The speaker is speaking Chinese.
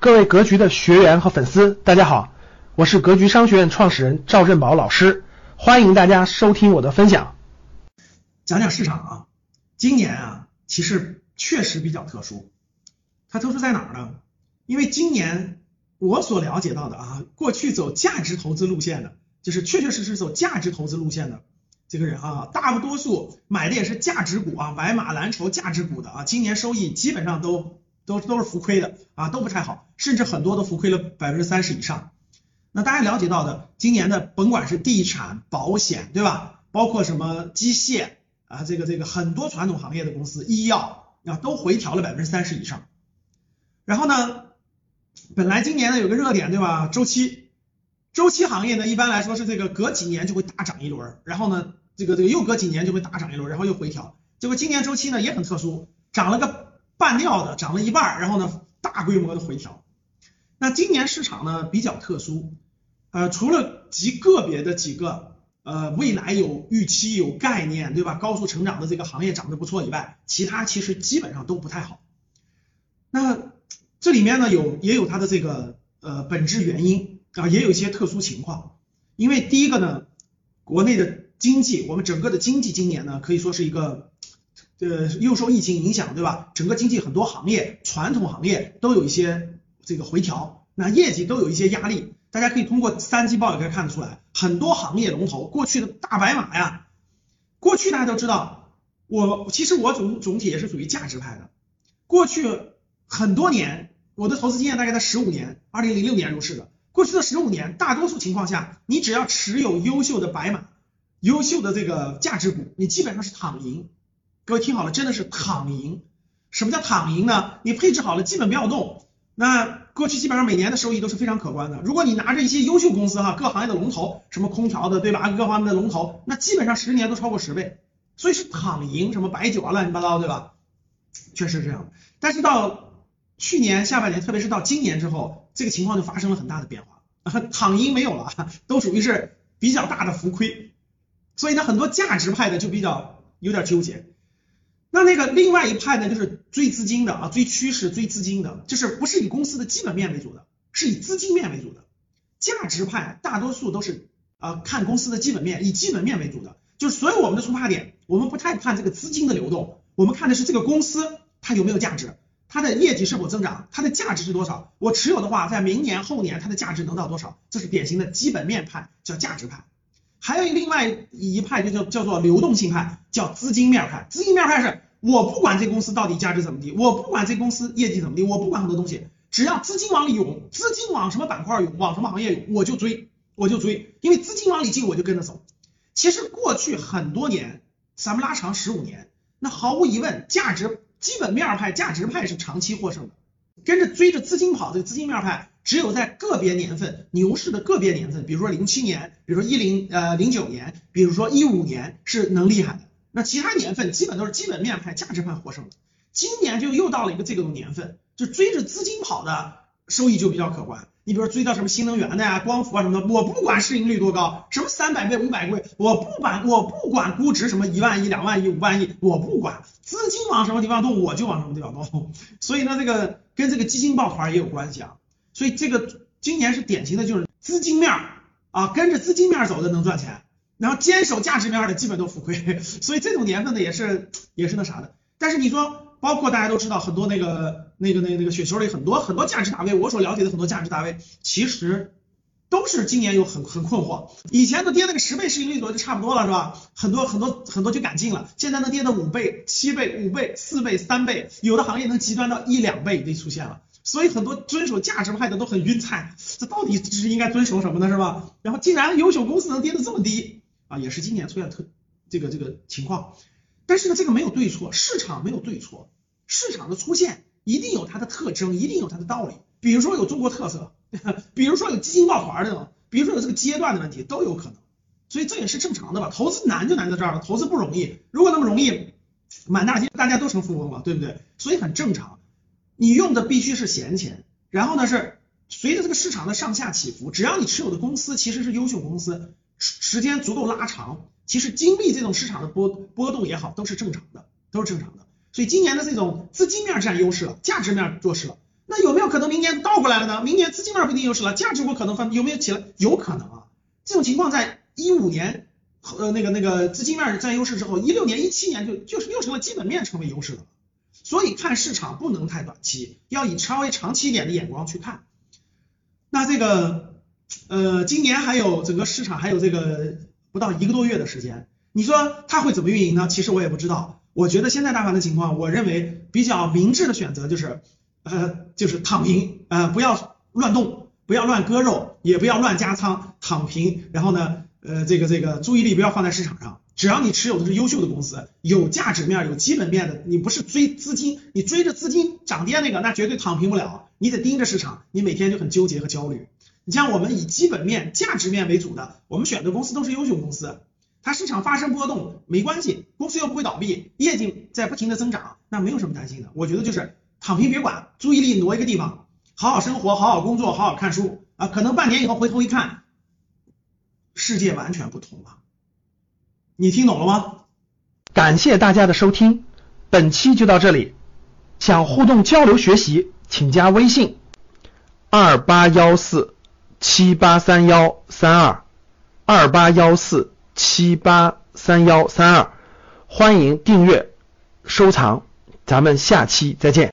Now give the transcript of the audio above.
各位格局的学员和粉丝，大家好，我是格局商学院创始人赵振宝老师，欢迎大家收听我的分享。讲讲市场啊，今年啊，其实确实比较特殊，它特殊在哪儿呢？因为今年我所了解到的啊，过去走价值投资路线的，就是确确实实走价值投资路线的这个人啊，大多数买的也是价值股啊，白马蓝筹价值股的啊，今年收益基本上都。都都是浮亏的啊，都不太好，甚至很多都浮亏了百分之三十以上。那大家了解到的，今年的甭管是地产、保险，对吧？包括什么机械啊，这个这个很多传统行业的公司，医药啊，都回调了百分之三十以上。然后呢，本来今年呢有个热点，对吧？周期，周期行业呢一般来说是这个隔几年就会大涨一轮，然后呢这个这个又隔几年就会大涨一轮，然后又回调。结果今年周期呢也很特殊，涨了个。半掉的涨了一半，然后呢大规模的回调。那今年市场呢比较特殊，呃，除了极个别的几个呃未来有预期有概念对吧高速成长的这个行业涨得不错以外，其他其实基本上都不太好。那这里面呢有也有它的这个呃本质原因啊，也有一些特殊情况。因为第一个呢，国内的经济，我们整个的经济今年呢可以说是一个。呃，又受疫情影响，对吧？整个经济很多行业，传统行业都有一些这个回调，那业绩都有一些压力。大家可以通过三季报也可以看得出来，很多行业龙头过去的大白马呀，过去大家都知道，我其实我总总体也是属于价值派的。过去很多年，我的投资经验大概在十五年，二零零六年入市的。过去的十五年，大多数情况下，你只要持有优秀的白马、优秀的这个价值股，你基本上是躺赢。各位听好了，真的是躺赢。什么叫躺赢呢？你配置好了，基本不要动。那过去基本上每年的收益都是非常可观的。如果你拿着一些优秀公司哈，各行业的龙头，什么空调的对吧？各方面的龙头，那基本上十年都超过十倍。所以是躺赢，什么白酒啊，乱七八糟对吧？确实是这样。但是到去年下半年，特别是到今年之后，这个情况就发生了很大的变化。躺赢没有了，都属于是比较大的浮亏。所以呢，很多价值派的就比较有点纠结。另外一派呢，就是追资金的啊，追趋势、追资金的，就是不是以公司的基本面为主的，是以资金面为主的。价值派大多数都是啊看公司的基本面，以基本面为主的，就是所有我们的出发点，我们不太看这个资金的流动，我们看的是这个公司它有没有价值，它的业绩是否增长，它的价值是多少，我持有的话，在明年后年它的价值能到多少，这是典型的基本面派，叫价值派。还有另外一派就叫叫做流动性派，叫资金面派。资金面派是我不管这公司到底价值怎么地，我不管这公司业绩怎么地，我不管很多东西，只要资金往里涌，资金往什么板块涌，往什么行业涌，我就追，我就追，因为资金往里进，我就跟着走。其实过去很多年，咱们拉长十五年，那毫无疑问，价值基本面派、价值派是长期获胜的。跟着追着资金跑，这个资金面派只有在个别年份牛市的个别年份，比如说零七年，比如说一零呃零九年，比如说一五年是能厉害的。那其他年份基本都是基本面派、价值派获胜的。今年就又到了一个这个年份，就追着资金跑的收益就比较可观。你比如追到什么新能源的呀、光伏啊什么的，我不管市盈率多高，什么三百倍、五百倍，我不管，我不管估值什么一万亿、两万亿、五万亿，我不管，资金往什么地方动，我就往什么地方动。所以呢，这个跟这个基金抱团也有关系啊。所以这个今年是典型的，就是资金面啊，跟着资金面走的能赚钱，然后坚守价值面的基本都浮亏。所以这种年份呢，也是也是那啥的。但是你说。包括大家都知道很多那个那个那个那个雪球里很多很多价值大 V，我所了解的很多价值大 V，其实都是今年有很很困惑。以前都跌那个十倍市盈率左右就差不多了，是吧？很多很多很多就敢进了，现在能跌到五倍、七倍、五倍、四倍、三倍，有的行业能极端到一两倍已经出现了。所以很多遵守价值派的都很晕菜，这到底是应该遵守什么呢？是吧？然后竟然优秀公司能跌得这么低啊，也是今年出现特这个这个情况。但是呢，这个没有对错，市场没有对错，市场的出现一定有它的特征，一定有它的道理。比如说有中国特色，比如说有基金抱团的，比如说有这个阶段的问题，都有可能。所以这也是正常的吧？投资难就难在这儿了，投资不容易。如果那么容易，满大街大家都成富翁了，对不对？所以很正常。你用的必须是闲钱，然后呢是随着这个市场的上下起伏，只要你持有的公司其实是优秀公司，时间足够拉长。其实经历这种市场的波波动也好，都是正常的，都是正常的。所以今年的这种资金面占优势了，价值面弱势了。那有没有可能明年倒过来了呢？明年资金面不一定优势了，价值股可能翻有没有起来？有可能啊。这种情况在一五年呃那个那个资金面占优势之后，一六年、一七年就就是又成了基本面成为优势了。所以看市场不能太短期，要以稍微长期一点的眼光去看。那这个呃，今年还有整个市场还有这个不到一个多月的时间，你说它会怎么运营呢？其实我也不知道。我觉得现在大盘的情况，我认为比较明智的选择就是呃就是躺平，呃不要乱动，不要乱割肉，也不要乱加仓，躺平。然后呢，呃这个这个注意力不要放在市场上。只要你持有的是优秀的公司，有价值面、有基本面的，你不是追资金，你追着资金涨跌那个，那绝对躺平不了。你得盯着市场，你每天就很纠结和焦虑。你像我们以基本面、价值面为主的，我们选的公司都是优秀公司，它市场发生波动没关系，公司又不会倒闭，业绩在不停的增长，那没有什么担心的。我觉得就是躺平别管，注意力挪一个地方，好好生活，好好工作，好好看书啊。可能半年以后回头一看，世界完全不同了。你听懂了吗？感谢大家的收听，本期就到这里。想互动交流学习，请加微信二八幺四七八三幺三二二八幺四七八三幺三二，欢迎订阅收藏，咱们下期再见。